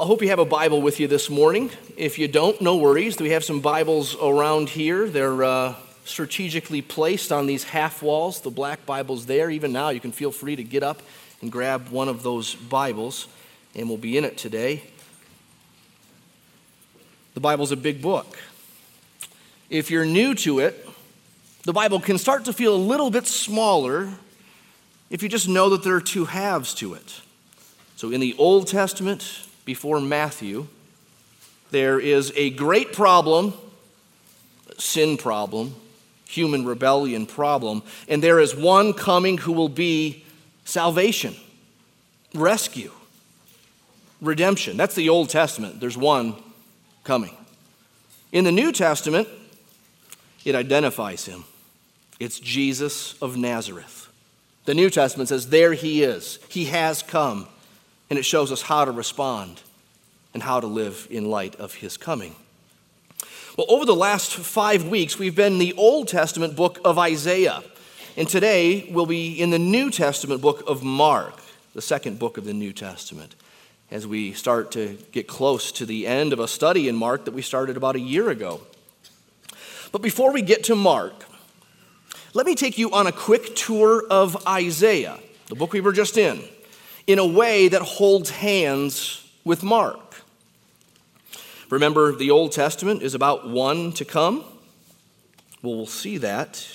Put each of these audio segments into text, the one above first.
I hope you have a Bible with you this morning. If you don't, no worries. We have some Bibles around here. They're uh, strategically placed on these half walls. The black Bible's there. Even now, you can feel free to get up and grab one of those Bibles, and we'll be in it today. The Bible's a big book. If you're new to it, the Bible can start to feel a little bit smaller if you just know that there are two halves to it. So in the Old Testament, before Matthew, there is a great problem, sin problem, human rebellion problem, and there is one coming who will be salvation, rescue, redemption. That's the Old Testament. There's one coming. In the New Testament, it identifies him. It's Jesus of Nazareth. The New Testament says, There he is. He has come and it shows us how to respond and how to live in light of his coming. Well, over the last five weeks, we've been in the Old Testament book of Isaiah. And today we'll be in the New Testament book of Mark, the second book of the New Testament, as we start to get close to the end of a study in Mark that we started about a year ago. But before we get to Mark, let me take you on a quick tour of Isaiah, the book we were just in in a way that holds hands with Mark. Remember, the Old Testament is about one to come? Well, we'll see that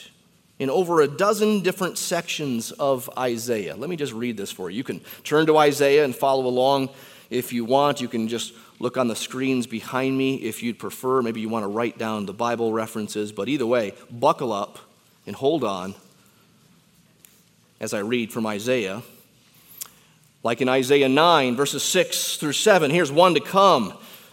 in over a dozen different sections of Isaiah. Let me just read this for you. You can turn to Isaiah and follow along if you want. You can just look on the screens behind me if you'd prefer. Maybe you want to write down the Bible references, but either way, buckle up and hold on as I read from Isaiah like in Isaiah 9, verses 6 through 7, here's one to come.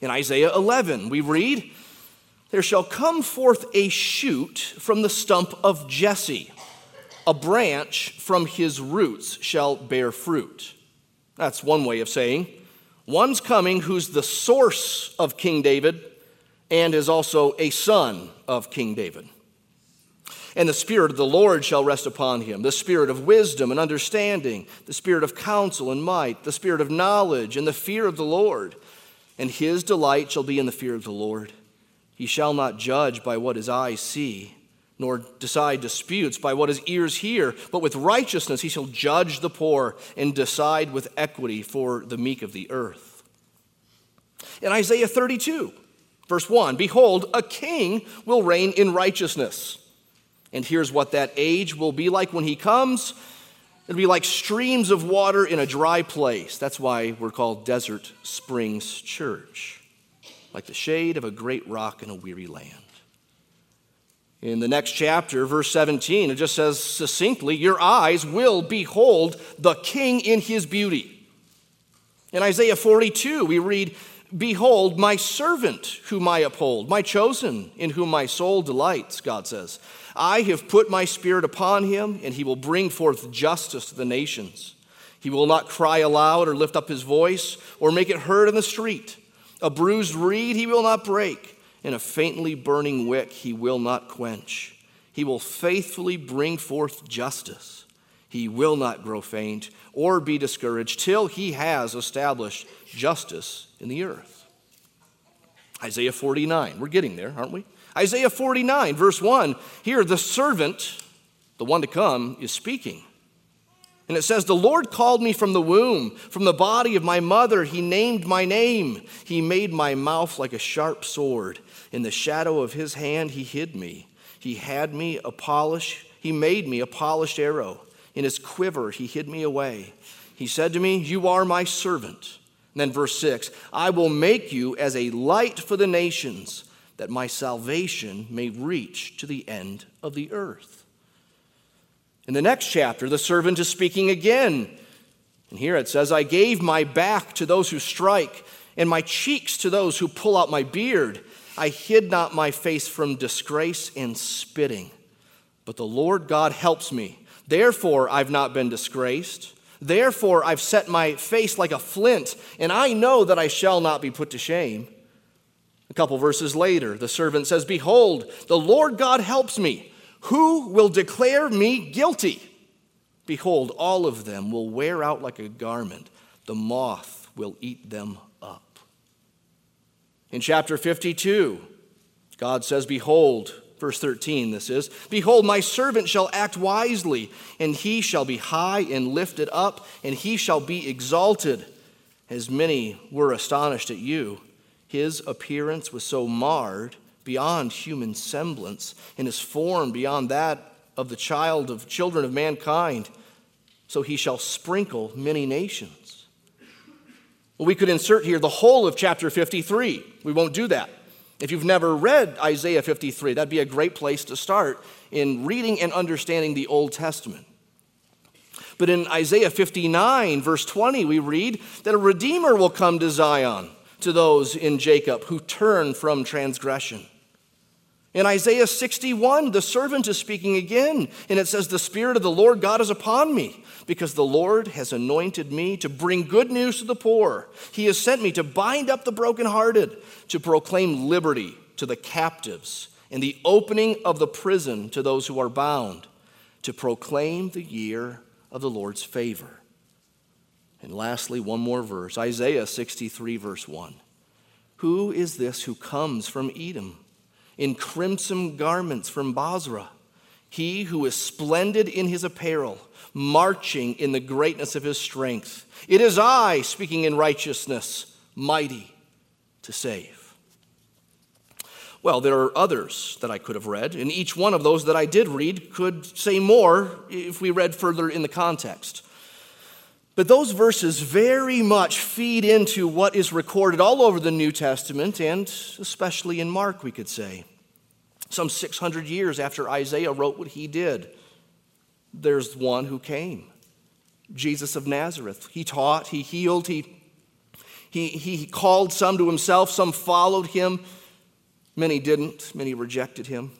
In Isaiah 11, we read, There shall come forth a shoot from the stump of Jesse, a branch from his roots shall bear fruit. That's one way of saying, One's coming who's the source of King David and is also a son of King David. And the Spirit of the Lord shall rest upon him the Spirit of wisdom and understanding, the Spirit of counsel and might, the Spirit of knowledge and the fear of the Lord. And his delight shall be in the fear of the Lord. He shall not judge by what his eyes see, nor decide disputes by what his ears hear, but with righteousness he shall judge the poor and decide with equity for the meek of the earth. In Isaiah 32, Verse 1 Behold, a king will reign in righteousness. And here's what that age will be like when he comes it'll be like streams of water in a dry place. That's why we're called Desert Springs Church, like the shade of a great rock in a weary land. In the next chapter, verse 17, it just says succinctly, Your eyes will behold the king in his beauty. In Isaiah 42, we read, Behold, my servant whom I uphold, my chosen in whom my soul delights, God says. I have put my spirit upon him, and he will bring forth justice to the nations. He will not cry aloud or lift up his voice or make it heard in the street. A bruised reed he will not break, and a faintly burning wick he will not quench. He will faithfully bring forth justice. He will not grow faint or be discouraged till he has established justice in the earth. Isaiah 49, we're getting there, aren't we? Isaiah 49, verse 1, here the servant, the one to come, is speaking. And it says, The Lord called me from the womb, from the body of my mother. He named my name. He made my mouth like a sharp sword. In the shadow of his hand, he hid me. He had me a polish, he made me a polished arrow. In his quiver, he hid me away. He said to me, You are my servant and then verse 6 I will make you as a light for the nations, that my salvation may reach to the end of the earth. In the next chapter, the servant is speaking again. And here it says, I gave my back to those who strike, and my cheeks to those who pull out my beard. I hid not my face from disgrace and spitting. But the Lord God helps me. Therefore, I've not been disgraced. Therefore, I've set my face like a flint, and I know that I shall not be put to shame. A couple verses later, the servant says, Behold, the Lord God helps me. Who will declare me guilty? Behold, all of them will wear out like a garment, the moth will eat them up. In chapter 52, God says, Behold, verse 13, this is, Behold, my servant shall act wisely, and he shall be high and lifted up, and he shall be exalted. As many were astonished at you, his appearance was so marred beyond human semblance, and his form beyond that of the child of children of mankind so he shall sprinkle many nations. Well, we could insert here the whole of chapter 53. We won't do that. If you've never read Isaiah 53, that'd be a great place to start in reading and understanding the Old Testament. But in Isaiah 59, verse 20, we read that a Redeemer will come to Zion to those in Jacob who turn from transgression. In Isaiah 61, the servant is speaking again, and it says, The Spirit of the Lord God is upon me, because the Lord has anointed me to bring good news to the poor. He has sent me to bind up the brokenhearted, to proclaim liberty to the captives, and the opening of the prison to those who are bound, to proclaim the year of the Lord's favor. And lastly, one more verse Isaiah 63, verse 1. Who is this who comes from Edom? in crimson garments from Bozrah? He who is splendid in his apparel, marching in the greatness of his strength. It is I speaking in righteousness, mighty to save. Well, there are others that I could have read, and each one of those that I did read could say more if we read further in the context. But those verses very much feed into what is recorded all over the New Testament, and especially in Mark, we could say. Some 600 years after Isaiah wrote what he did, there's one who came Jesus of Nazareth. He taught, he healed, he, he, he called some to himself, some followed him, many didn't, many rejected him.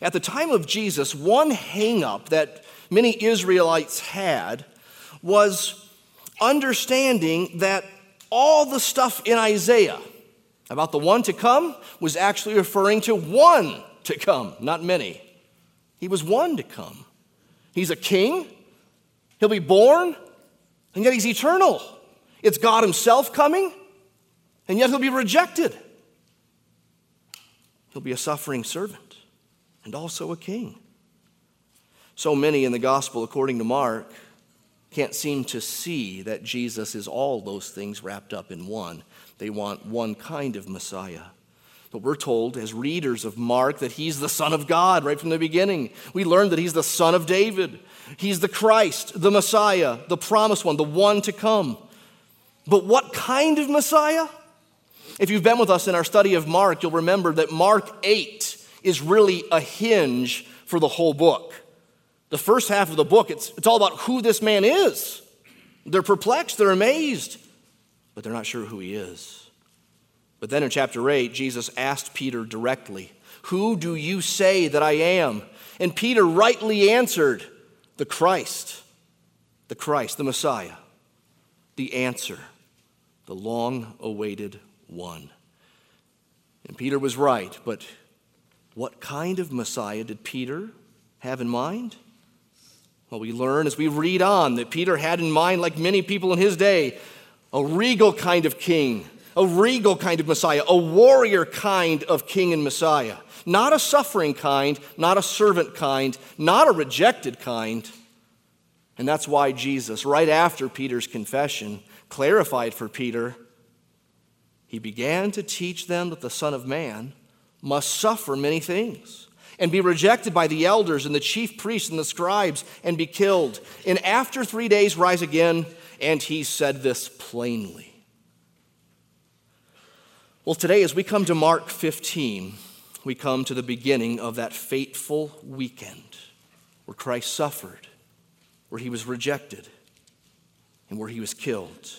At the time of Jesus, one hangup that many Israelites had was understanding that all the stuff in Isaiah about the one to come was actually referring to one to come, not many. He was one to come. He's a king, he'll be born, and yet he's eternal. It's God himself coming, and yet he'll be rejected. He'll be a suffering servant and also a king. So many in the gospel, according to Mark, can't seem to see that Jesus is all those things wrapped up in one. They want one kind of Messiah. But we're told, as readers of Mark, that he's the Son of God right from the beginning. We learn that he's the Son of David. He's the Christ, the Messiah, the promised one, the one to come. But what kind of Messiah? If you've been with us in our study of Mark, you'll remember that Mark 8 is really a hinge for the whole book. The first half of the book, it's, it's all about who this man is. They're perplexed, they're amazed, but they're not sure who he is. But then in chapter 8, Jesus asked Peter directly, Who do you say that I am? And Peter rightly answered, The Christ, the Christ, the Messiah, the answer, the long awaited one. And Peter was right, but what kind of Messiah did Peter have in mind? Well, we learn as we read on that Peter had in mind, like many people in his day, a regal kind of king, a regal kind of Messiah, a warrior kind of king and Messiah. Not a suffering kind, not a servant kind, not a rejected kind. And that's why Jesus, right after Peter's confession, clarified for Peter he began to teach them that the Son of Man must suffer many things and be rejected by the elders and the chief priests and the scribes and be killed. And after three days, rise again. And he said this plainly. Well, today, as we come to Mark 15, we come to the beginning of that fateful weekend where Christ suffered, where he was rejected, and where he was killed.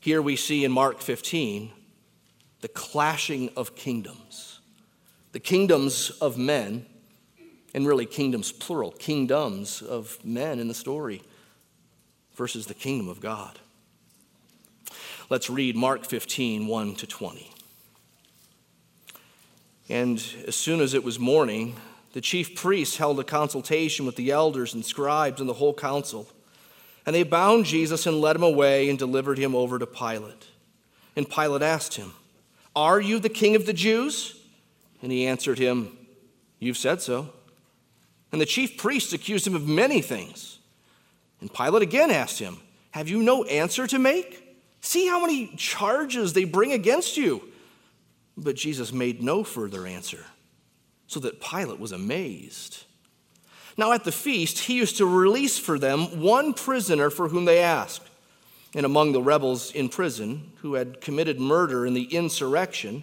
Here we see in Mark 15 the clashing of kingdoms. The kingdoms of men, and really kingdoms plural, kingdoms of men in the story versus the kingdom of God. Let's read Mark 15, 1 to 20. And as soon as it was morning, the chief priests held a consultation with the elders and scribes and the whole council. And they bound Jesus and led him away and delivered him over to Pilate. And Pilate asked him, Are you the king of the Jews? And he answered him, You've said so. And the chief priests accused him of many things. And Pilate again asked him, Have you no answer to make? See how many charges they bring against you. But Jesus made no further answer, so that Pilate was amazed. Now, at the feast, he used to release for them one prisoner for whom they asked. And among the rebels in prison who had committed murder in the insurrection,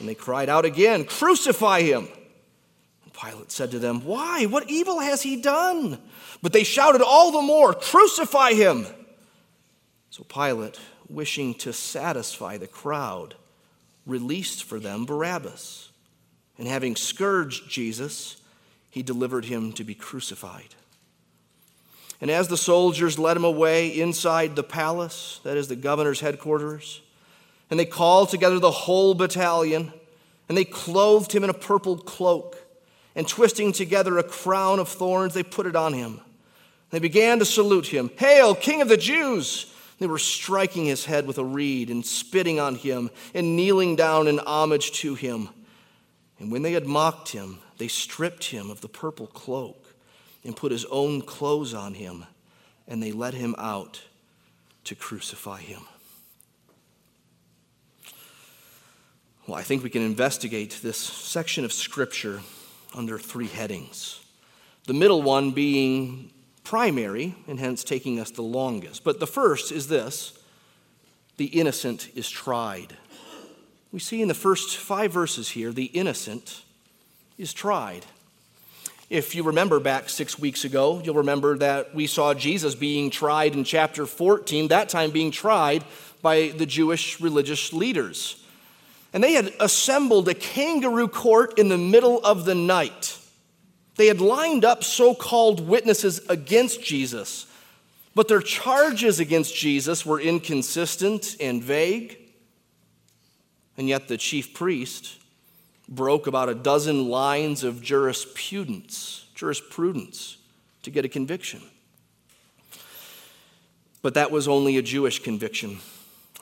And they cried out again, Crucify him. Pilate said to them, Why? What evil has he done? But they shouted all the more, Crucify him! So Pilate, wishing to satisfy the crowd, released for them Barabbas. And having scourged Jesus, he delivered him to be crucified. And as the soldiers led him away inside the palace, that is the governor's headquarters, and they called together the whole battalion, and they clothed him in a purple cloak and twisting together a crown of thorns, they put it on him. They began to salute him Hail, King of the Jews! They were striking his head with a reed and spitting on him and kneeling down in homage to him. And when they had mocked him, they stripped him of the purple cloak and put his own clothes on him, and they led him out to crucify him. Well, I think we can investigate this section of Scripture under three headings. The middle one being primary, and hence taking us the longest. But the first is this the innocent is tried. We see in the first five verses here, the innocent is tried. If you remember back six weeks ago, you'll remember that we saw Jesus being tried in chapter 14, that time being tried by the Jewish religious leaders. And they had assembled a kangaroo court in the middle of the night. They had lined up so called witnesses against Jesus, but their charges against Jesus were inconsistent and vague. And yet the chief priest broke about a dozen lines of jurisprudence, jurisprudence to get a conviction. But that was only a Jewish conviction.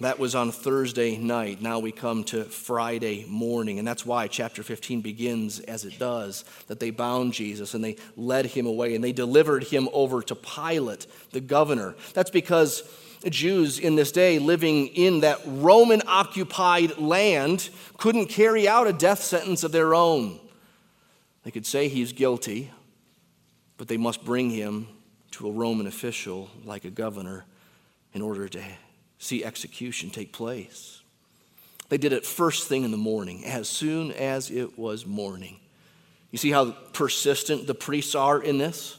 That was on Thursday night. Now we come to Friday morning. And that's why chapter 15 begins as it does that they bound Jesus and they led him away and they delivered him over to Pilate, the governor. That's because Jews in this day living in that Roman occupied land couldn't carry out a death sentence of their own. They could say he's guilty, but they must bring him to a Roman official like a governor in order to see execution take place. They did it first thing in the morning, as soon as it was morning. You see how persistent the priests are in this?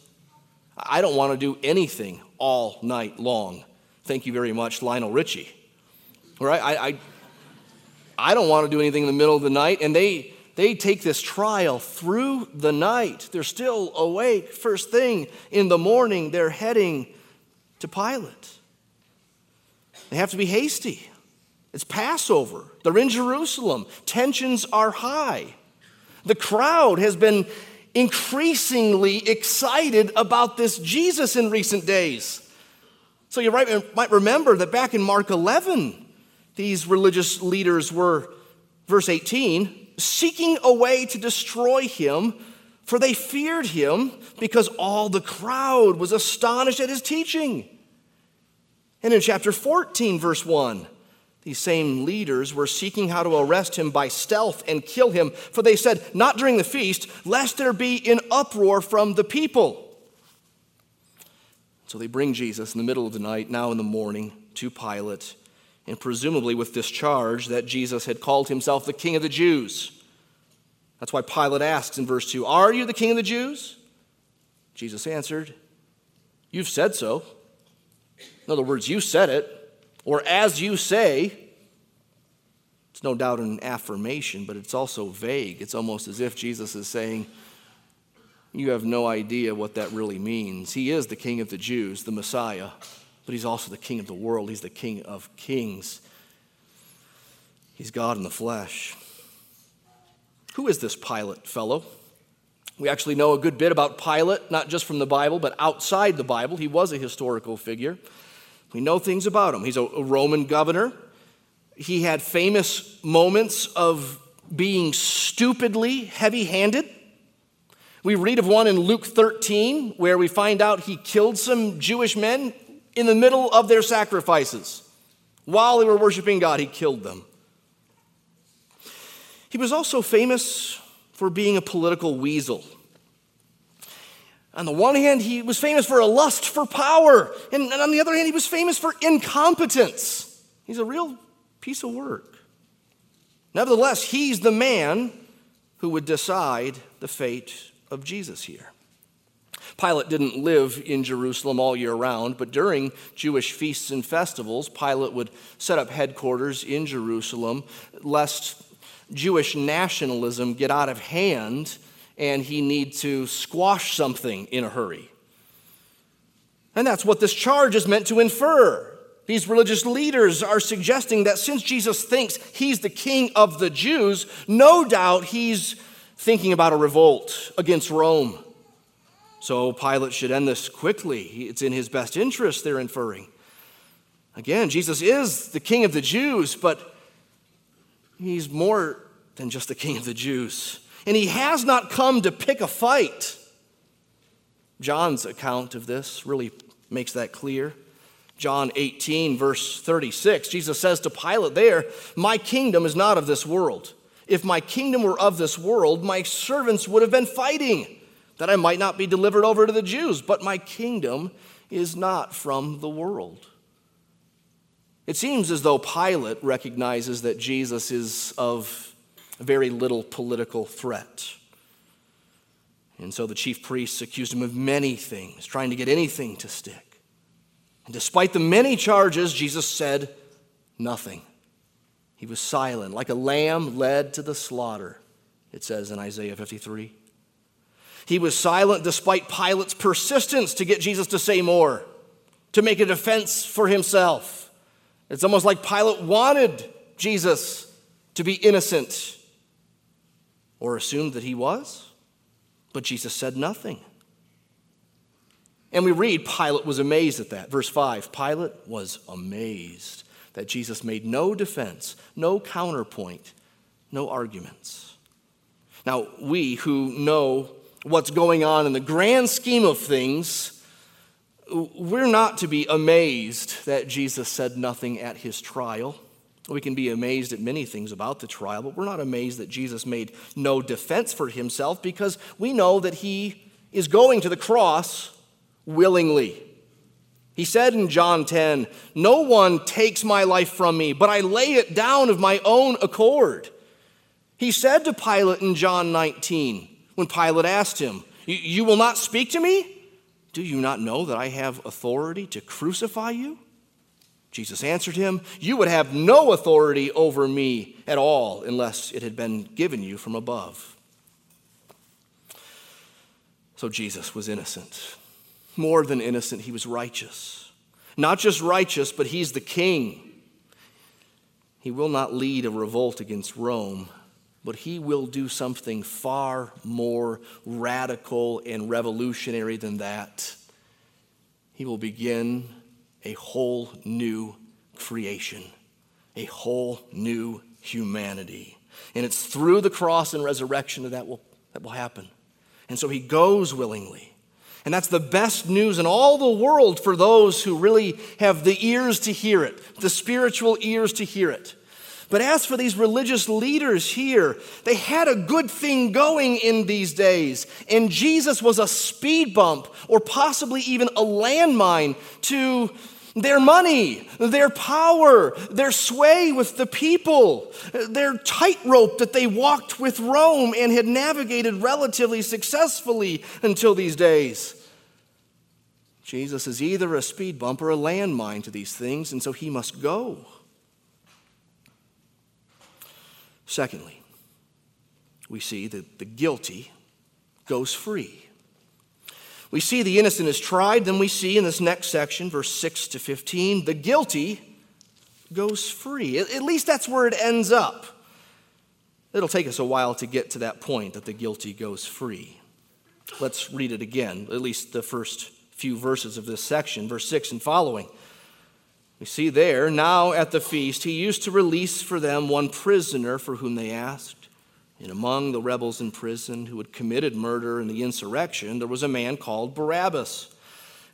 I don't want to do anything all night long. Thank you very much, Lionel Richie. Right? I, I, I don't want to do anything in the middle of the night, and they they take this trial through the night. They're still awake. First thing in the morning, they're heading to Pilate. They have to be hasty. It's Passover. They're in Jerusalem. Tensions are high. The crowd has been increasingly excited about this Jesus in recent days. So you might remember that back in Mark 11, these religious leaders were, verse 18, seeking a way to destroy him, for they feared him because all the crowd was astonished at his teaching. And in chapter 14, verse 1, these same leaders were seeking how to arrest him by stealth and kill him, for they said, Not during the feast, lest there be an uproar from the people. So they bring Jesus in the middle of the night, now in the morning, to Pilate, and presumably with this charge that Jesus had called himself the King of the Jews. That's why Pilate asks in verse 2 Are you the King of the Jews? Jesus answered, You've said so. In other words, you said it, or as you say. It's no doubt an affirmation, but it's also vague. It's almost as if Jesus is saying, You have no idea what that really means. He is the King of the Jews, the Messiah, but He's also the King of the world. He's the King of kings. He's God in the flesh. Who is this Pilate fellow? We actually know a good bit about Pilate, not just from the Bible, but outside the Bible. He was a historical figure. We know things about him. He's a, Roman governor. He had famous moments of being stupidly heavy handed. We read of one in Luke 13 where we find out he killed some Jewish men in the middle of their sacrifices. While they were worshiping God, he killed them. He was also famous for being a political weasel. On the one hand, he was famous for a lust for power, and on the other hand, he was famous for incompetence. He's a real piece of work. Nevertheless, he's the man who would decide the fate of Jesus here. Pilate didn't live in Jerusalem all year round, but during Jewish feasts and festivals, Pilate would set up headquarters in Jerusalem lest Jewish nationalism get out of hand and he need to squash something in a hurry. And that's what this charge is meant to infer. These religious leaders are suggesting that since Jesus thinks he's the king of the Jews, no doubt he's thinking about a revolt against Rome. So Pilate should end this quickly. It's in his best interest, they're inferring. Again, Jesus is the king of the Jews, but he's more than just the king of the Jews. And he has not come to pick a fight. John's account of this really makes that clear. John 18, verse 36, Jesus says to Pilate there, My kingdom is not of this world. If my kingdom were of this world, my servants would have been fighting that I might not be delivered over to the Jews. But my kingdom is not from the world. It seems as though Pilate recognizes that Jesus is of very little political threat. And so the chief priests accused him of many things, trying to get anything to stick. And despite the many charges, Jesus said nothing. He was silent, like a lamb led to the slaughter, it says in Isaiah 53. He was silent despite Pilate's persistence to get Jesus to say more, to make a defense for himself. It's almost like Pilate wanted Jesus to be innocent or assumed that he was, but Jesus said nothing. And we read Pilate was amazed at that. Verse 5 Pilate was amazed that Jesus made no defense, no counterpoint, no arguments. Now, we who know what's going on in the grand scheme of things, we're not to be amazed that Jesus said nothing at his trial. We can be amazed at many things about the trial, but we're not amazed that Jesus made no defense for himself because we know that he is going to the cross willingly. He said in John 10, No one takes my life from me, but I lay it down of my own accord. He said to Pilate in John 19, when Pilate asked him, You will not speak to me? Do you not know that I have authority to crucify you? Jesus answered him, You would have no authority over me at all unless it had been given you from above. So Jesus was innocent. More than innocent, he was righteous. Not just righteous, but he's the king. He will not lead a revolt against Rome, but he will do something far more radical and revolutionary than that. He will begin a whole new creation, a whole new humanity. And it's through the cross and resurrection that that will, that will happen. And so he goes willingly. And that's the best news in all the world for those who really have the ears to hear it, the spiritual ears to hear it. But as for these religious leaders here, they had a good thing going in these days. And Jesus was a speed bump or possibly even a landmine to their money, their power, their sway with the people, their tightrope that they walked with Rome and had navigated relatively successfully until these days. Jesus is either a speed bump or a landmine to these things, and so he must go. Secondly, we see that the guilty goes free. We see the innocent is tried, then we see in this next section, verse 6 to 15, the guilty goes free. At least that's where it ends up. It'll take us a while to get to that point that the guilty goes free. Let's read it again, at least the first few verses of this section, verse 6 and following. We see there, now at the feast, he used to release for them one prisoner for whom they asked. And among the rebels in prison who had committed murder in the insurrection, there was a man called Barabbas.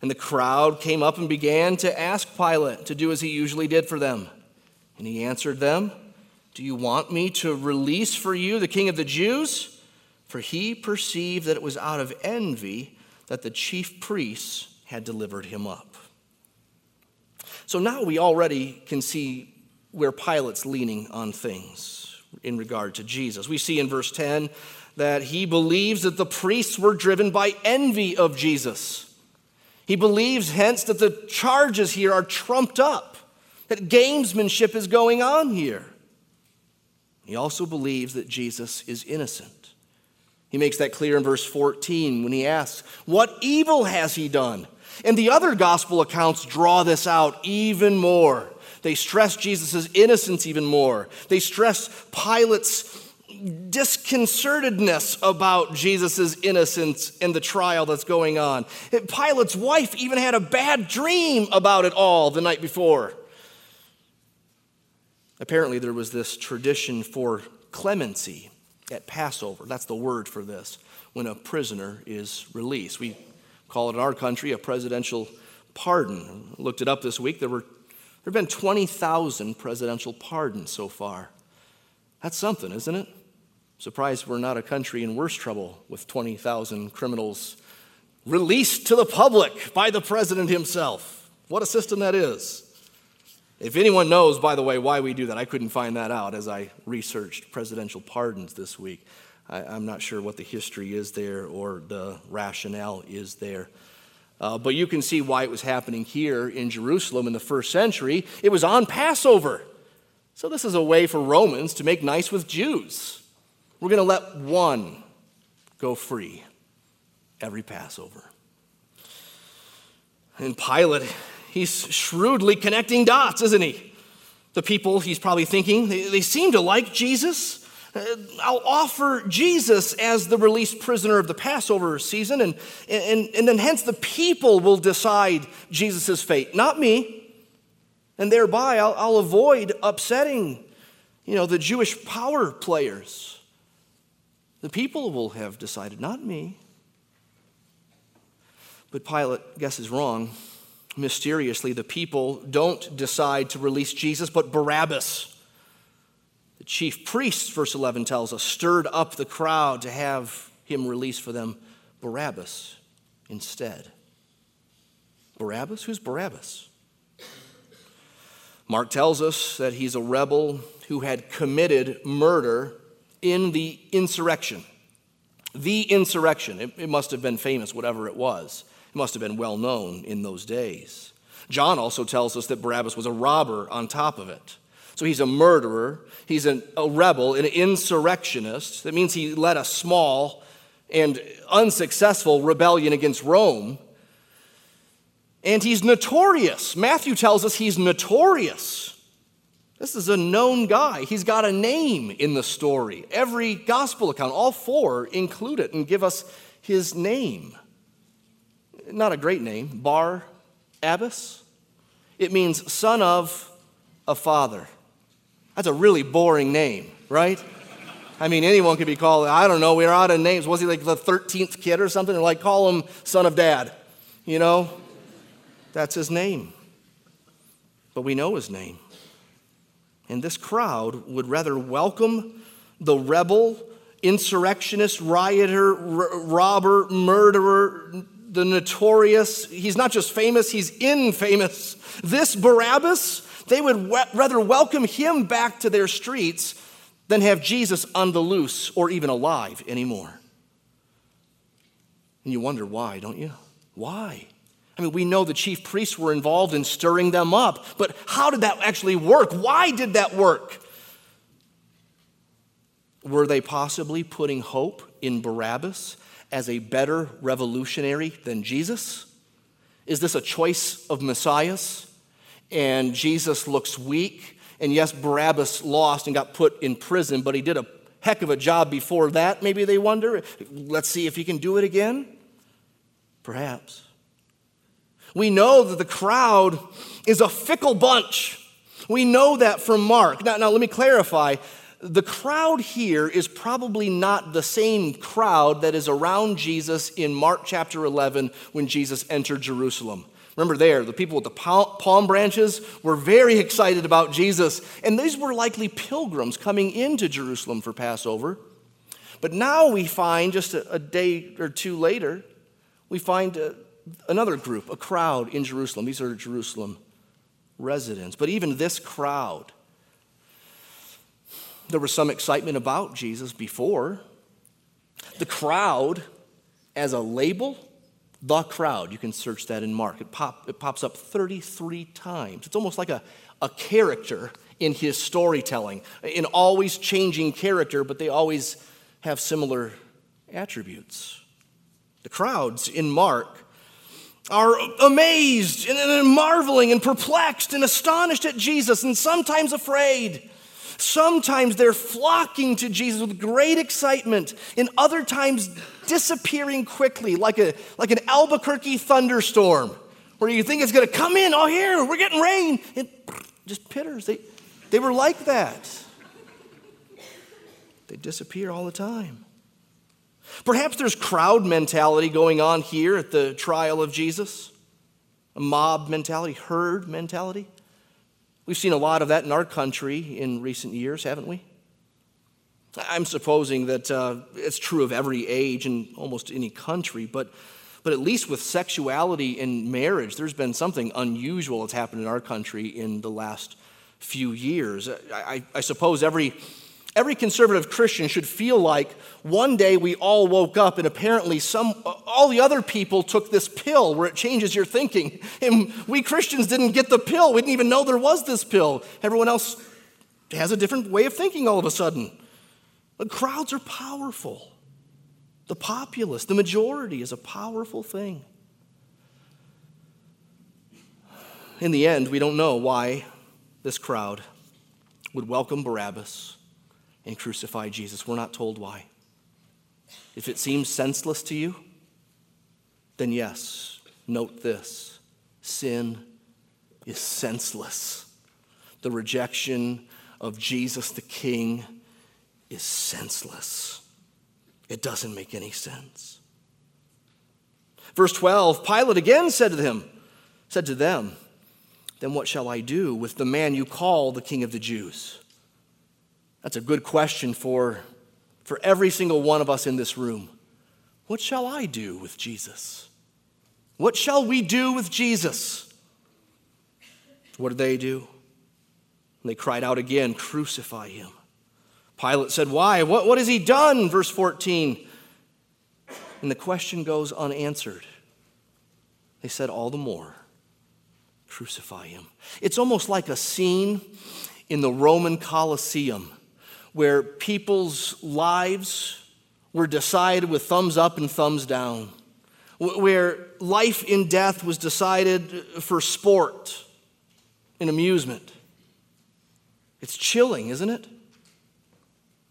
And the crowd came up and began to ask Pilate to do as he usually did for them. And he answered them, Do you want me to release for you the king of the Jews? For he perceived that it was out of envy that the chief priests had delivered him up. So now we already can see where Pilate's leaning on things in regard to Jesus. We see in verse 10 that he believes that the priests were driven by envy of Jesus. He believes, hence, that the charges here are trumped up, that gamesmanship is going on here. He also believes that Jesus is innocent. He makes that clear in verse 14 when he asks, What evil has he done? And the other gospel accounts draw this out even more. They stress Jesus' innocence even more. They stress Pilate's disconcertedness about Jesus' innocence in the trial that's going on. Pilate's wife even had a bad dream about it all the night before. Apparently, there was this tradition for clemency at Passover. That's the word for this, when a prisoner is released. We call it in our country a presidential pardon. I looked it up this week. There were there have been 20,000 presidential pardons so far. That's something, isn't it? Surprised we're not a country in worse trouble with 20,000 criminals released to the public by the president himself. What a system that is. If anyone knows, by the way, why we do that, I couldn't find that out as I researched presidential pardons this week. I, am not sure what the history is there or the rationale is there. Uh, but you can see why it was happening here in Jerusalem in the first century. It was on Passover. So, this is a way for Romans to make nice with Jews. We're going to let one go free every Passover. And Pilate, he's shrewdly connecting dots, isn't he? The people, he's probably thinking, they, they seem to like Jesus. I'll offer Jesus as the released prisoner of the Passover season, and, and, and then hence the people will decide Jesus' fate, not me. And thereby I'll, I'll avoid upsetting, you know, the Jewish power players. The people will have decided, not me. But Pilate guesses wrong. Mysteriously, the people don't decide to release Jesus, but Barabbas. The chief priests, verse 11 tells us, stirred up the crowd to have him release for them Barabbas instead. Barabbas? Who's Barabbas? Mark tells us that he's a rebel who had committed murder in the insurrection. The insurrection. It, it, must have been famous, whatever it was. It must have been well known in those days. John also tells us that Barabbas was a robber on top of it. So he's a murderer, he's an, a rebel, an insurrectionist. That means he led a small and unsuccessful rebellion against Rome. And he's notorious. Matthew tells us he's notorious. This is a known guy. He's got a name in the story. Every gospel account, all four, include it and give us his name. Not a great name, Bar Abbas. It means son of a father. That's a really boring name, right? I mean, anyone could be called, I don't know, we're out of names. Was he like the 13th kid or something? like, call him son of dad. You know? That's his name. But we know his name. And this crowd would rather welcome the rebel, insurrectionist, rioter, r- robber, murderer, the notorious. He's not just famous, he's infamous. This Barabbas, they would we- rather welcome him back to their streets than have Jesus on the loose or even alive anymore. And you wonder why, don't you? Why? I mean, we know the chief priests were involved in stirring them up, but how did that actually work? Why did that work? Were they possibly putting hope in Barabbas as a better revolutionary than Jesus? Is this a choice of messiahs? And Jesus looks weak. And yes, Barabbas lost and got put in prison, but he did a heck of a job before that. Maybe they wonder. Let's see if he can do it again. Perhaps. We know that the crowd is a fickle bunch. We know that from Mark. Now, now let me clarify. The crowd here is probably not the same crowd that is around Jesus in Mark chapter 11 when Jesus entered Jerusalem. Remember there, the people with the palm branches were very excited about Jesus, and these were likely pilgrims coming into Jerusalem for Passover. But now we find, just a, a day or two later, we find uh, another group, a crowd in Jerusalem. These are Jerusalem residents. But even this crowd, there was some excitement about Jesus before. The crowd, as a label, the crowd, you can search that in Mark. It, pop, it pops up 33 times. It's almost like a, a character in his storytelling, an always changing character, but they always have similar attributes. The crowds in Mark are amazed and marveling and perplexed and astonished at Jesus and sometimes afraid. Sometimes they're flocking to Jesus with great excitement, and other times disappearing quickly, like, a, like an Albuquerque thunderstorm, where you think it's going to come in. Oh, here, we're getting rain. It just pitters. They, they were like that. They disappear all the time. Perhaps there's crowd mentality going on here at the trial of Jesus, a mob mentality, herd mentality. We've seen a lot of that in our country in recent years, haven't we? I'm supposing that uh, it's true of every age and almost any country, but, but at least with sexuality and marriage, there's been something unusual that's happened in our country in the last few years. I, I, I suppose every Every conservative Christian should feel like one day we all woke up and apparently some, all the other people took this pill where it changes your thinking. And we Christians didn't get the pill. We didn't even know there was this pill. Everyone else has a different way of thinking all of a sudden. The crowds are powerful. The populace, the majority, is a powerful thing. In the end, we don't know why this crowd would welcome Barabbas and crucify Jesus. We're not told why. If it seems senseless to you, then yes, note this sin is senseless. The rejection of Jesus the King is senseless. It doesn't make any sense. Verse 12 Pilate again said to them, said to them, Then what shall I do with the man you call the King of the Jews? That's a good question for, for every single one of us in this room. What shall I do with Jesus? What shall we do with Jesus? What did they do? And they cried out again, Crucify him. Pilate said, Why? What, what has he done? Verse 14. And the question goes unanswered. They said, All the more, crucify him. It's almost like a scene in the Roman Colosseum where people's lives were decided with thumbs up and thumbs down, where life in death was decided for sport and amusement. It's chilling, isn't it?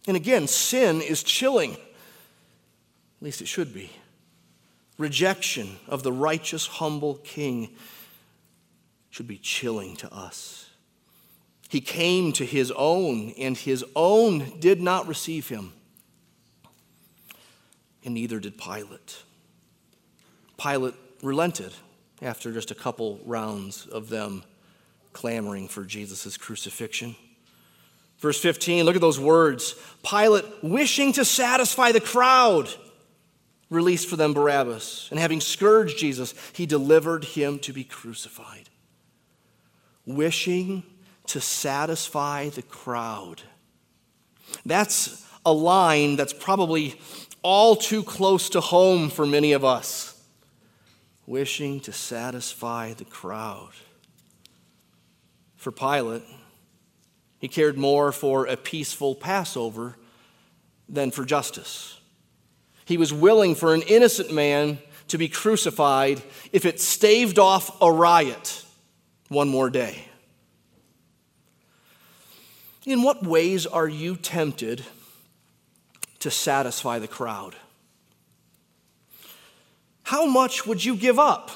And again, sin is chilling. At least it should be. Rejection of the righteous, humble king should be chilling to us. He came to his own, and his own did not receive him. And neither did Pilate. Pilate relented after just a couple rounds of them clamoring for Jesus' crucifixion. Verse 15, look at those words. Pilate, wishing to satisfy the crowd, released for them Barabbas. And having scourged Jesus, he delivered him to be crucified. Wishing to satisfy the crowd. That's a line that's probably all too close to home for many of us. Wishing to satisfy the crowd. For Pilate, he cared more for a peaceful Passover than for justice. He was willing for an innocent man to be crucified if it staved off a riot one more day. In what ways are you tempted to satisfy the crowd? How much would you give up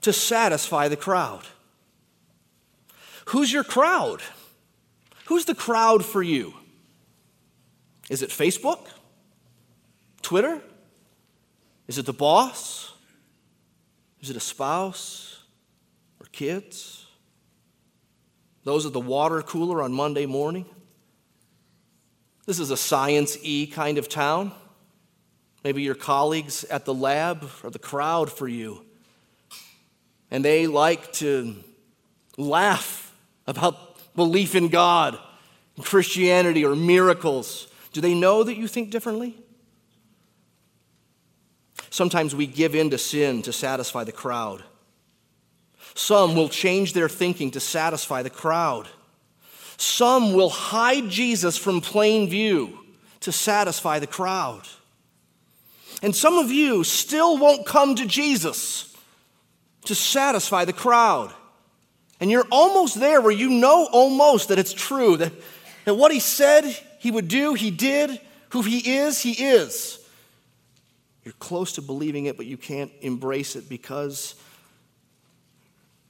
to satisfy the crowd? Who's your crowd? Who's the crowd for you? Is it Facebook? Twitter? Is it the boss? Is it a spouse or kids? Those at the water cooler on Monday morning. This is a science E kind of town. Maybe your colleagues at the lab are the crowd for you. And they like to laugh about belief in God, Christianity, or miracles. Do they know that you think differently? Sometimes we give in to sin to satisfy the crowd. Some will change their thinking to satisfy the crowd. Some will hide Jesus from plain view to satisfy the crowd. And some of you still won't come to Jesus to satisfy the crowd. And you're almost there where you know almost that it's true, that, that what he said he would do, he did, who he is, he is. You're close to believing it, but you can't embrace it because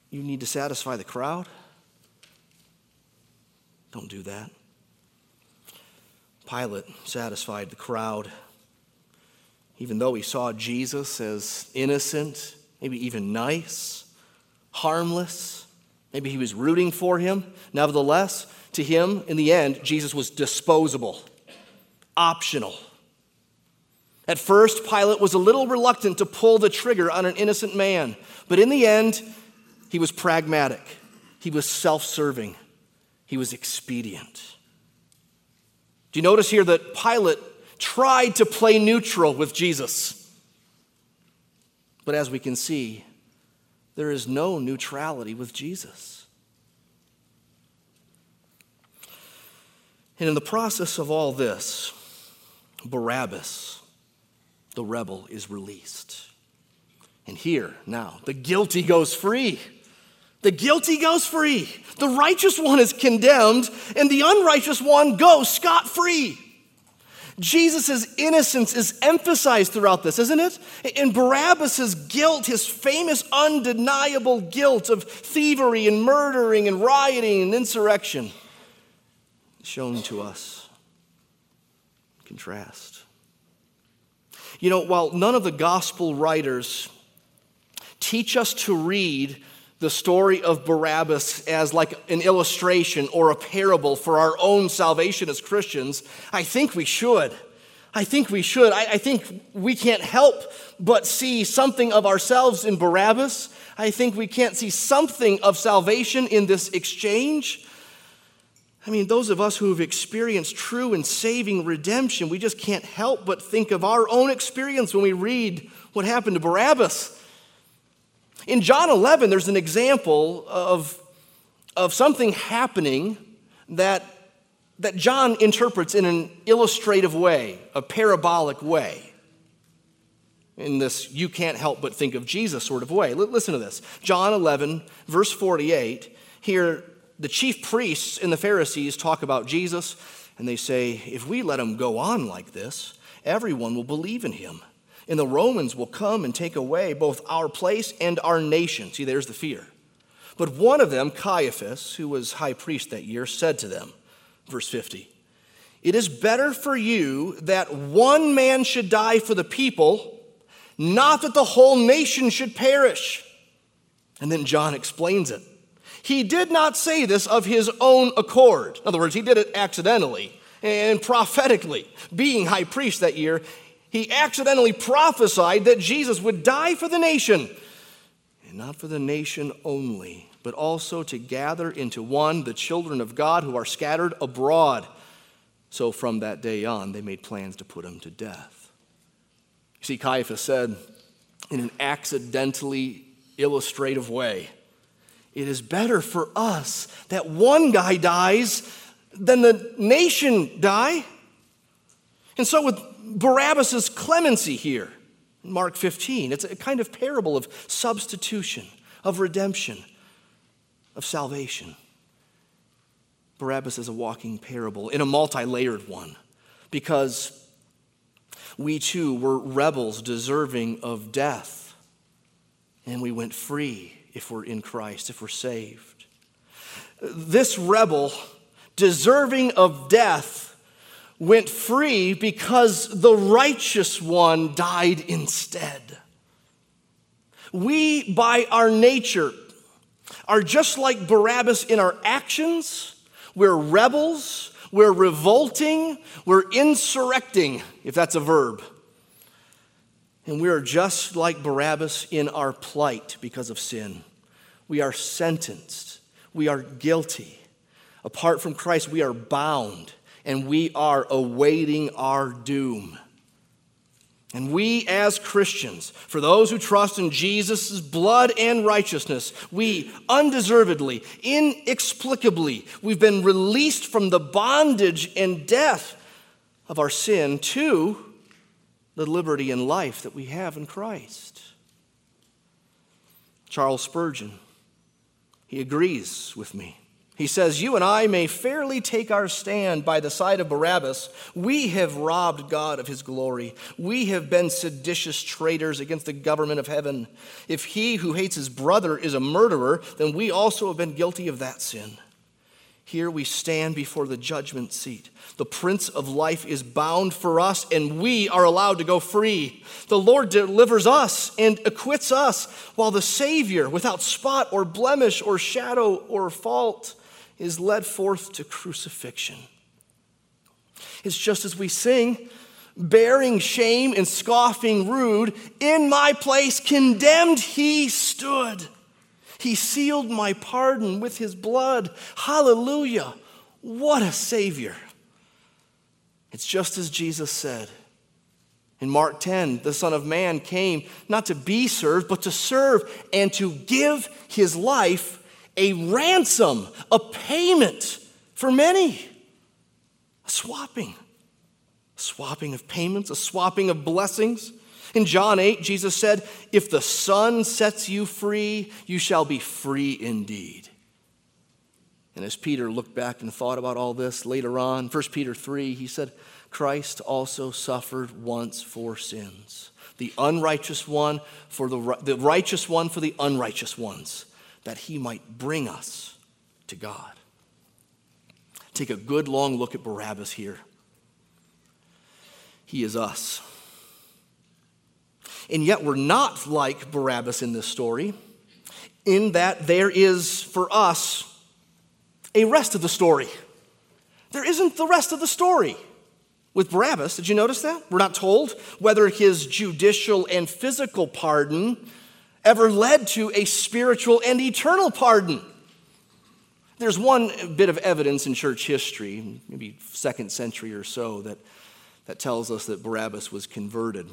you need to satisfy the crowd? Don't do that. Pilate satisfied the crowd. Even though he saw Jesus as innocent, maybe even nice, harmless, maybe he was rooting for him, nevertheless, to him, in the end, Jesus was disposable, optional. At first, Pilate was a little reluctant to pull the trigger on an innocent man, but in the end, he was pragmatic, he was self serving, he was expedient. Do you notice here that Pilate tried to play neutral with Jesus? But as we can see, there is no neutrality with Jesus. And in the process of all this, Barabbas, the rebel, is released. And here, now, the guilty goes free. The guilty goes free. The righteous one is condemned, and the unrighteous one goes scot free. Jesus' innocence is emphasized throughout this, isn't it? In Barabbas' guilt, his famous undeniable guilt of thievery and murdering and rioting and insurrection, shown to us. Contrast. You know, while none of the gospel writers teach us to read the story of Barabbas as like an illustration or a parable for our own salvation as Christians, I think we should. I think we should. I, I, think we can't help but see something of ourselves in Barabbas. I think we can't see something of salvation in this exchange. I mean, those of us who have experienced true and saving redemption, we just can't help but think of our own experience when we read what happened to Barabbas. In John 11, there's an example of, of something happening that, that John interprets in an illustrative way, a parabolic way. In this, you can't help but think of Jesus sort of way. listen to this John 11, verse 48. Here, the chief priests and the Pharisees talk about Jesus, and they say, If we let him go on like this, everyone will believe in him and the Romans will come and take away both our place and our nation. See, there's the fear. But one of them, Caiaphas, who was high priest that year, said to them, verse 50, It is better for you that one man should die for the people, not that the whole nation should perish. And then John explains it. He did not say this of his own accord. In other words, he did it accidentally and prophetically. Being high priest that year, he accidentally prophesied that Jesus would die for the nation, and not for the nation only, but also to gather into one the children of God who are scattered abroad. So from that day on, they made plans to put him to death. You see, Caiaphas said in an accidentally illustrative way, it is better for us that one guy dies than the nation die. And so, with Barabbas' clemency here, Mark 15, it's a kind of parable of substitution, of redemption, of salvation. Barabbas is a walking parable in a multi layered one because we too were rebels deserving of death, and we went free if we're in Christ, if we're saved. This rebel, deserving of death, went free because the righteous one died instead. We, by our nature, are just like Barabbas in our actions. We're rebels, we're revolting, we're insurrecting, if that's a verb. And we are just like Barabbas in our plight because of sin. We are sentenced, we are guilty. Apart from Christ, we are bound and we are awaiting our doom. And we, as Christians, for those who trust in Jesus' blood and righteousness, we undeservedly, inexplicably, we've been released from the bondage and death of our sin to the liberty and life that we have in Christ. Charles Spurgeon, he agrees with me. He says, You and I may fairly take our stand by the side of Barabbas. We have robbed God of his glory. We have been seditious traitors against the government of heaven. If he who hates his brother is a murderer, then we also have been guilty of that sin. Here we stand before the judgment seat. The Prince of Life is bound for us, and we are allowed to go free. The Lord delivers us and acquits us, while the Savior, without spot or blemish or shadow or fault, is led forth to crucifixion. It's just as we sing, bearing shame and scoffing rude, in my place condemned he stood. He sealed my pardon with his blood. Hallelujah. What a Savior. It's just as Jesus said. In Mark 10, the Son of Man came not to be served, but to serve and to give his life a ransom, a payment for many. A swapping. A swapping of payments, a swapping of blessings. In John 8, Jesus said, If the Son sets you free, you shall be free indeed. And as Peter looked back and thought about all this later on, 1 Peter 3, he said, Christ also suffered once for sins. The unrighteous one for the, the righteous one for the unrighteous ones that he might bring us to God. Take a good long look at Barabbas here. He is us. And yet, we're not like Barabbas in this story, in that there is for us a rest of the story. There isn't the rest of the story. With Barabbas, did you notice that? We're not told whether his judicial and physical pardon ever led to a spiritual and eternal pardon. There's one bit of evidence in church history, maybe second century or so, that, that tells us that Barabbas was converted.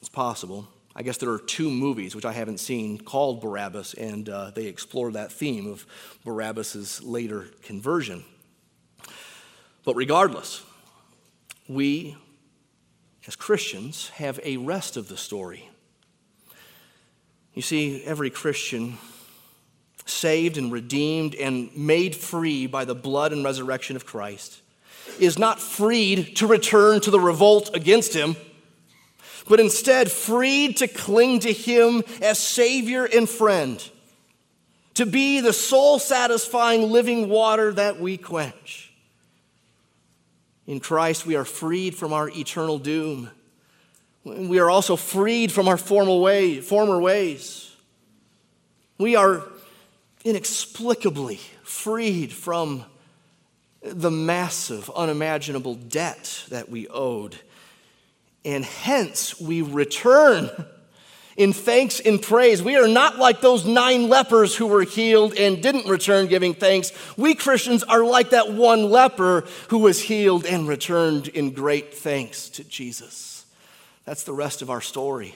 It's possible. I guess there are two movies, which I haven't seen, called Barabbas, and uh, they explore that theme of Barabbas' later conversion. But regardless, we as Christians have a rest of the story. You see, every Christian saved and redeemed and made free by the blood and resurrection of Christ is not freed to return to the revolt against him, but instead freed to cling to him as Savior and friend, to be the soul satisfying living water that we quench. In Christ, we are freed from our eternal doom. We are also freed from our former, way, former ways. We are inexplicably freed from the massive, unimaginable debt that we owed. And hence we return in thanks and praise. We are not like those nine lepers who were healed and didn't return giving thanks. We Christians are like that one leper who was healed and returned in great thanks to Jesus. That's the rest of our story.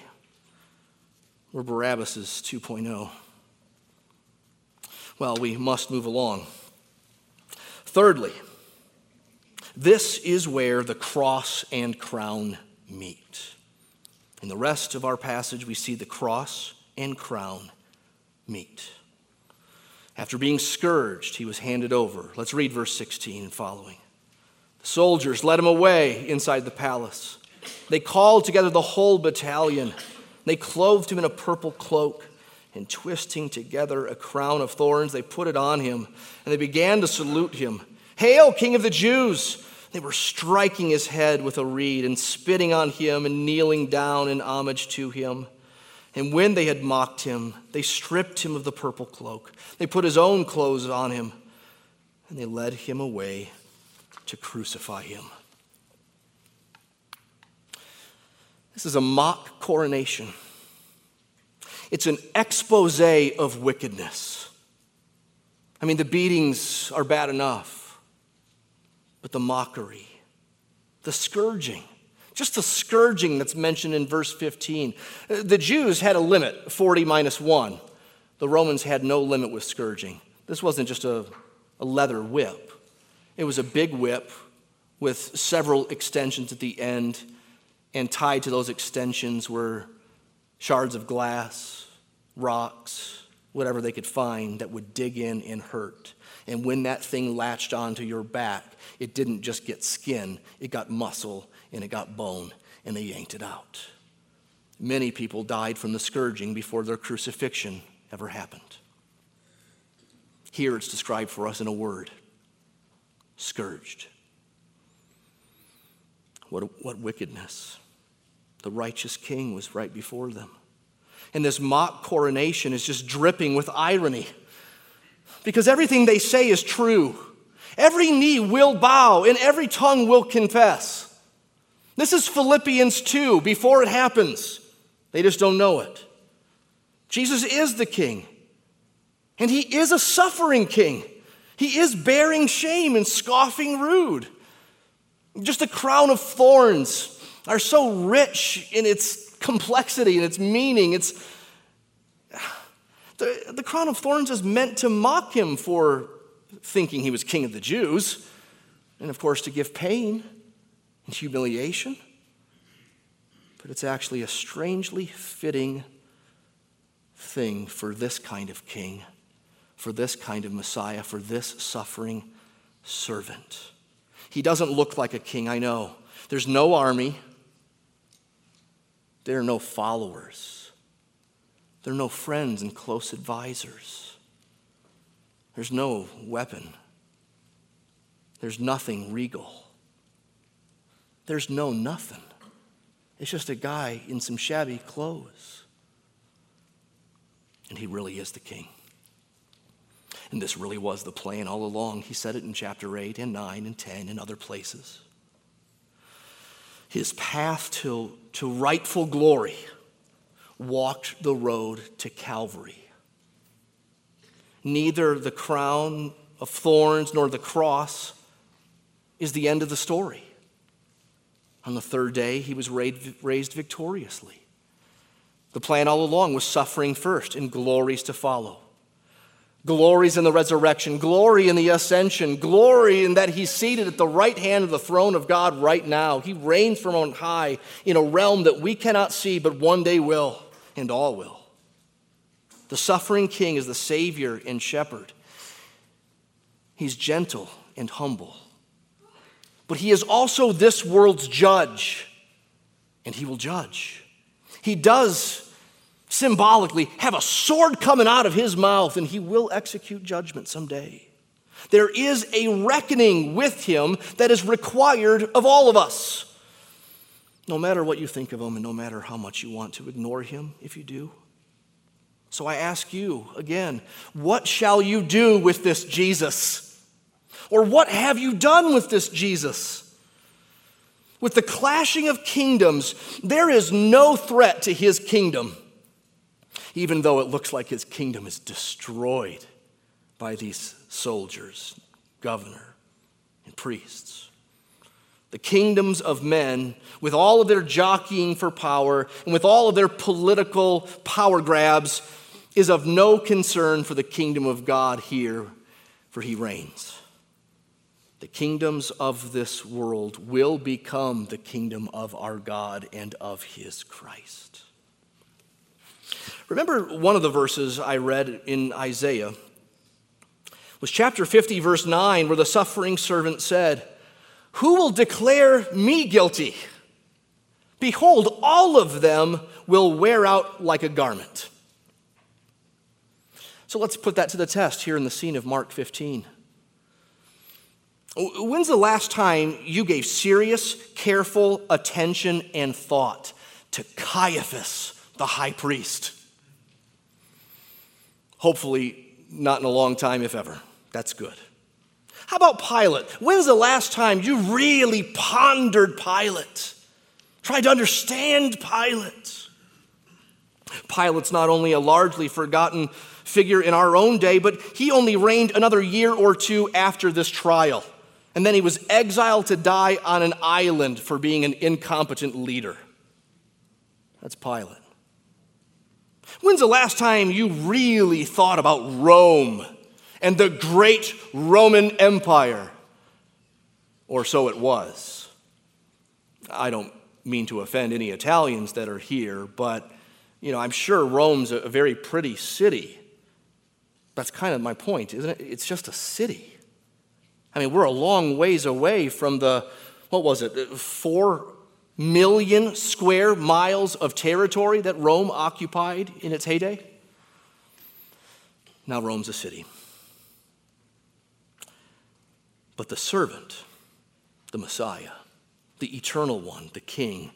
We're Barabbas's 2.0. Well, we must move along. Thirdly, this is where the cross and crown meet. In the rest of our passage, we see the cross and crown meet. After being scourged, he was handed over. Let's read verse 16 and following. The soldiers led him away inside the palace. They called together the whole battalion. They clothed him in a purple cloak, and twisting together a crown of thorns, they put it on him, and they began to salute him. Hail, King of the Jews! They were striking his head with a reed and spitting on him and kneeling down in homage to him. And when they had mocked him, they stripped him of the purple cloak. They put his own clothes on him, and they led him away to crucify him. This is a mock coronation. It's an expose of wickedness. I mean, the beatings are bad enough but the mockery, the scourging. Just the scourging that's mentioned in verse 15. The Jews had a limit, 40 minus 1. The Romans had no limit with scourging. This wasn't just a, a leather whip, it was a big whip with several extensions at the end, and tied to those extensions were shards of glass, rocks, whatever they could find that would dig in and hurt. And when that thing latched onto your back, it didn't just get skin, it got muscle and it got bone, and they yanked it out. Many people died from the scourging before their crucifixion ever happened. Here it's described for us in a word scourged. What, what wickedness. The righteous king was right before them. And this mock coronation is just dripping with irony because everything they say is true. Every knee will bow and every tongue will confess. This is Philippians 2 before it happens. They just don't know it. Jesus is the king, and he is a suffering king. He is bearing shame and scoffing rude. Just a crown of thorns are so rich in its complexity and its meaning. It's the, the crown of thorns is meant to mock him for thinking he was king of the Jews, and of course to give pain and humiliation. But it's actually a strangely fitting thing for this kind of king, for this kind of Messiah, for this suffering servant. He doesn't look like a king, I know. There's no army, there are no followers. There are no friends and close advisors. There's no weapon. There's nothing regal. There's no nothing. It's just a guy in some shabby clothes. And he really is the king. And this really was the plan all along. He said it in chapter 8 and 9 and 10 and other places. His path to, to rightful glory walked the road to Calvary. Neither the crown of thorns nor the cross is the end of the story. On the third day, he was raised victoriously. The plan all along was suffering first and glories to follow. Glories in the resurrection, glory in the ascension, glory in that he's seated at the right hand of the throne of God right now. He reigns from on high in a realm that we cannot see, but one day will and all will. The suffering king is the savior and shepherd. He's gentle and humble. But he is also this world's judge, and he will judge. He does symbolically, have a sword coming out of his mouth and he will execute judgment someday. There is a reckoning with him that is required of all of us. No matter what you think of him and no matter how much you want to ignore him, if you do. So I ask you again, what shall you do with this Jesus? Or what have you done with this Jesus? With the clashing of kingdoms, there is no threat to his kingdom, even though it looks like his kingdom is destroyed by these soldiers, governor, and priests. The kingdoms of men, with all of their jockeying for power and with all of their political power grabs, is of no concern for the kingdom of God here, for he reigns. The kingdoms of this world will become the kingdom of our God and of his Christ. Remember one of the verses I read in Isaiah was chapter 50, verse 9, where the suffering servant said, Who will declare me guilty? Behold, all of them will wear out like a garment. So let's put that to the test here in the scene of Mark 15. When's the last time you gave serious, careful attention and thought to Caiaphas, the high priest? Hopefully, not in a long time, if ever. That's good. How about Pilate? When's the last time you really pondered Pilate? Tried to understand Pilate? Pilate's not only a largely forgotten figure in our own day, but he only reigned another year or two after this trial. And then he was exiled to die on an island for being an incompetent leader. That's Pilate. When's the last time you really thought about Rome and the great Roman Empire. Or so it was. I don't mean to offend any Italians that are here, but you know, I'm sure Rome's a very pretty city. That's kind of my point, isn't it? It's just a city. I mean, we're a long ways away from the, what was it, four million square miles of territory that Rome occupied in its heyday? Now Rome's a city. But the servant, the Messiah, the eternal one, the King,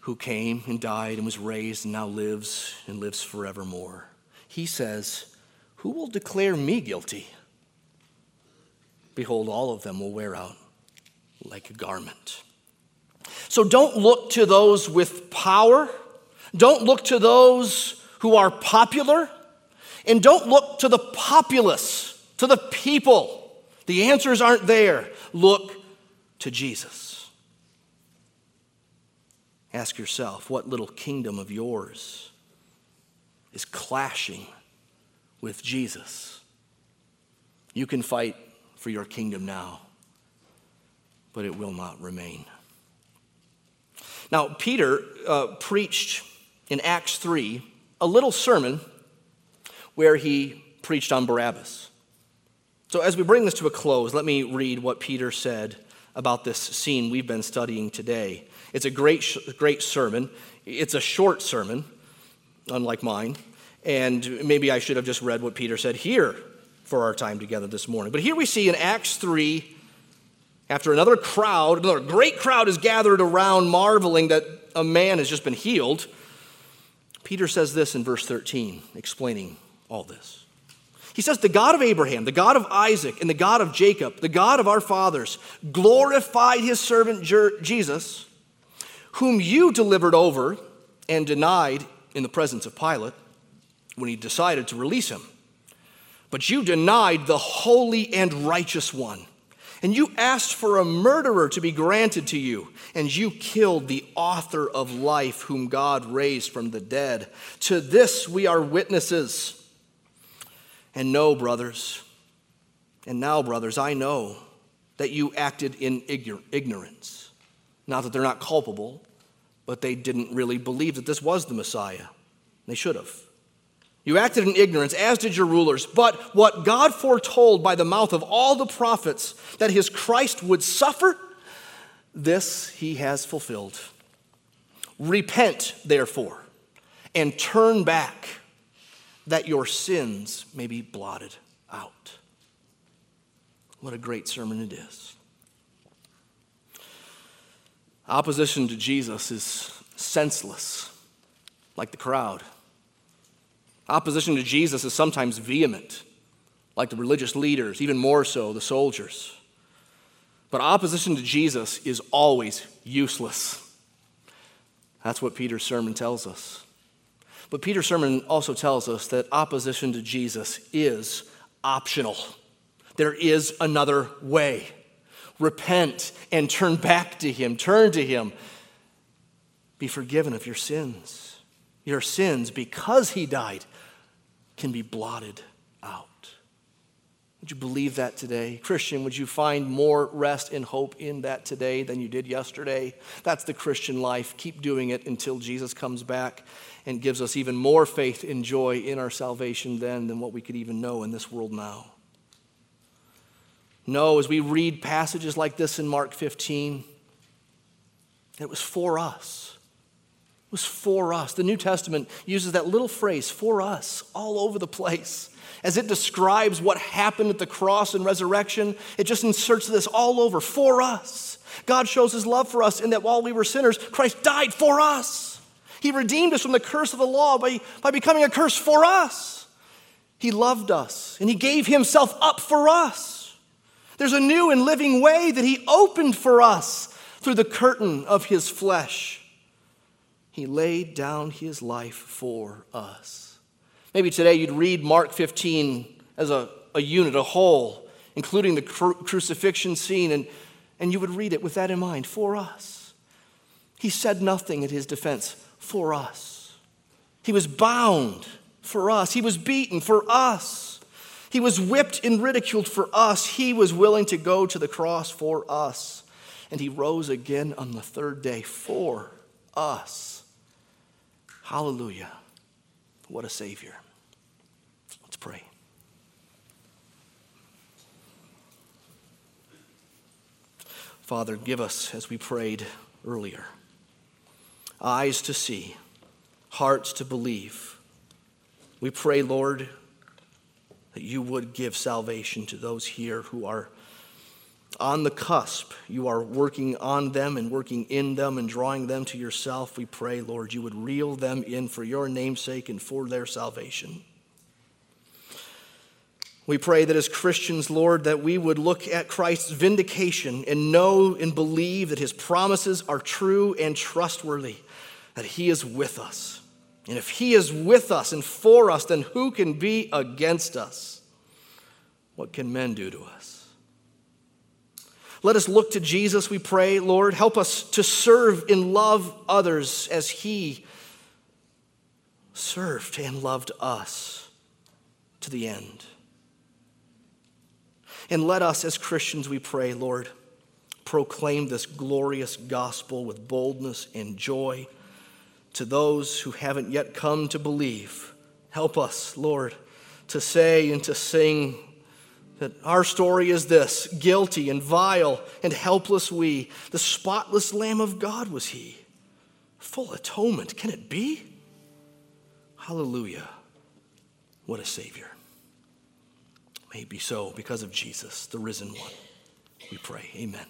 who came and died and was raised and now lives and lives forevermore, he says, Who will declare me guilty? Behold, all of them will wear out like a garment. So don't look to those with power. Don't look to those who are popular. And don't look to the populace, to the people the answers aren't there. Look to Jesus. Ask yourself what little kingdom of yours is clashing with Jesus. You can fight for your kingdom now, but it will not remain. Now, Peter uh, preached in Acts 3 a little sermon where he preached on Barabbas. So, as we bring this to a close, let me read what Peter said about this scene we've been studying today. It's a great, great sermon. It's a short sermon, unlike mine. And maybe I should have just read what Peter said here for our time together this morning. But here we see in Acts 3, after another crowd, another great crowd is gathered around, marveling that a man has just been healed. Peter says this in verse 13, explaining all this. He says, The God of Abraham, the God of Isaac, and the God of Jacob, the God of our fathers, glorified his servant Jesus, whom you delivered over and denied in the presence of Pilate when he decided to release him. But you denied the holy and righteous one. And you asked for a murderer to be granted to you, and you killed the author of life, whom God raised from the dead. To this we are witnesses. And know, brothers, and now, brothers, I know that you acted in ignorance. Not that they're not culpable, but they didn't really believe that this was the Messiah. They should have. You acted in ignorance, as did your rulers. But what God foretold by the mouth of all the prophets that his Christ would suffer, this he has fulfilled. Repent, therefore and turn back that your sins may be blotted out. What a great sermon it is. Opposition to Jesus is senseless, like the crowd. Opposition to Jesus is sometimes vehement, like the religious leaders, even more so the soldiers. But opposition to Jesus is always useless. That's what Peter's sermon tells us. But Peter's sermon also tells us that opposition to Jesus is optional. There is another way. Repent and turn back to Him. Turn to Him. Be forgiven of your sins. Your sins, because He died, can be blotted out. Would you believe that today? Christian, would you find more rest and hope in that today than you did yesterday? That's the Christian life. Keep doing it until Jesus comes back and gives us even more faith and joy in our salvation then than what we could even know in this world now. No, as we read passages like this in Mark 15, it was for us. Was for us. The New Testament uses that little phrase, for us, all over the place as it describes what happened at the cross and resurrection, it just inserts this all over for us. God shows his love for us in that while we were sinners, Christ died for us. He redeemed us from the curse of the law by, by becoming a curse for us. He loved us and he gave himself up for us. There's a new and living way that he opened for us through the curtain of his flesh. He laid down his life for us. Maybe today you'd read Mark 15 as a, a unit, a whole, including the cru- crucifixion scene, and, and you would read it with that in mind for us. He said nothing in his defense for us. He was bound for us, he was beaten for us. He was whipped and ridiculed for us. He was willing to go to the cross for us. And he rose again on the third day for us. Hallelujah. What a Savior Let's pray. Father, give us, as we prayed earlier, eyes to see, hearts to believe. We pray, Lord, that you would give salvation to those here who are on the cusp. You are working on them and working in them and drawing them to yourself. We pray, Lord, you would reel them in for your namesake and for their salvation. We pray that as Christians, Lord, that we would look at Christ's vindication and know and believe that his promises are true and trustworthy, that he is with us. And if he is with us and for us, then who can be against us? What can men do to us? Let us look to Jesus, we pray, Lord. Help us to serve and love others as he served and loved us to the end. And let us, as Christians, we pray, Lord, proclaim this glorious gospel with boldness and joy to those who haven't yet come to believe. Help us, Lord, to say and to sing that our story is this guilty and vile and helpless we. The spotless Lamb of God was He. Full atonement. Can it be? Hallelujah. What a Savior. May it be so because of Jesus, the risen one. We pray. Amen.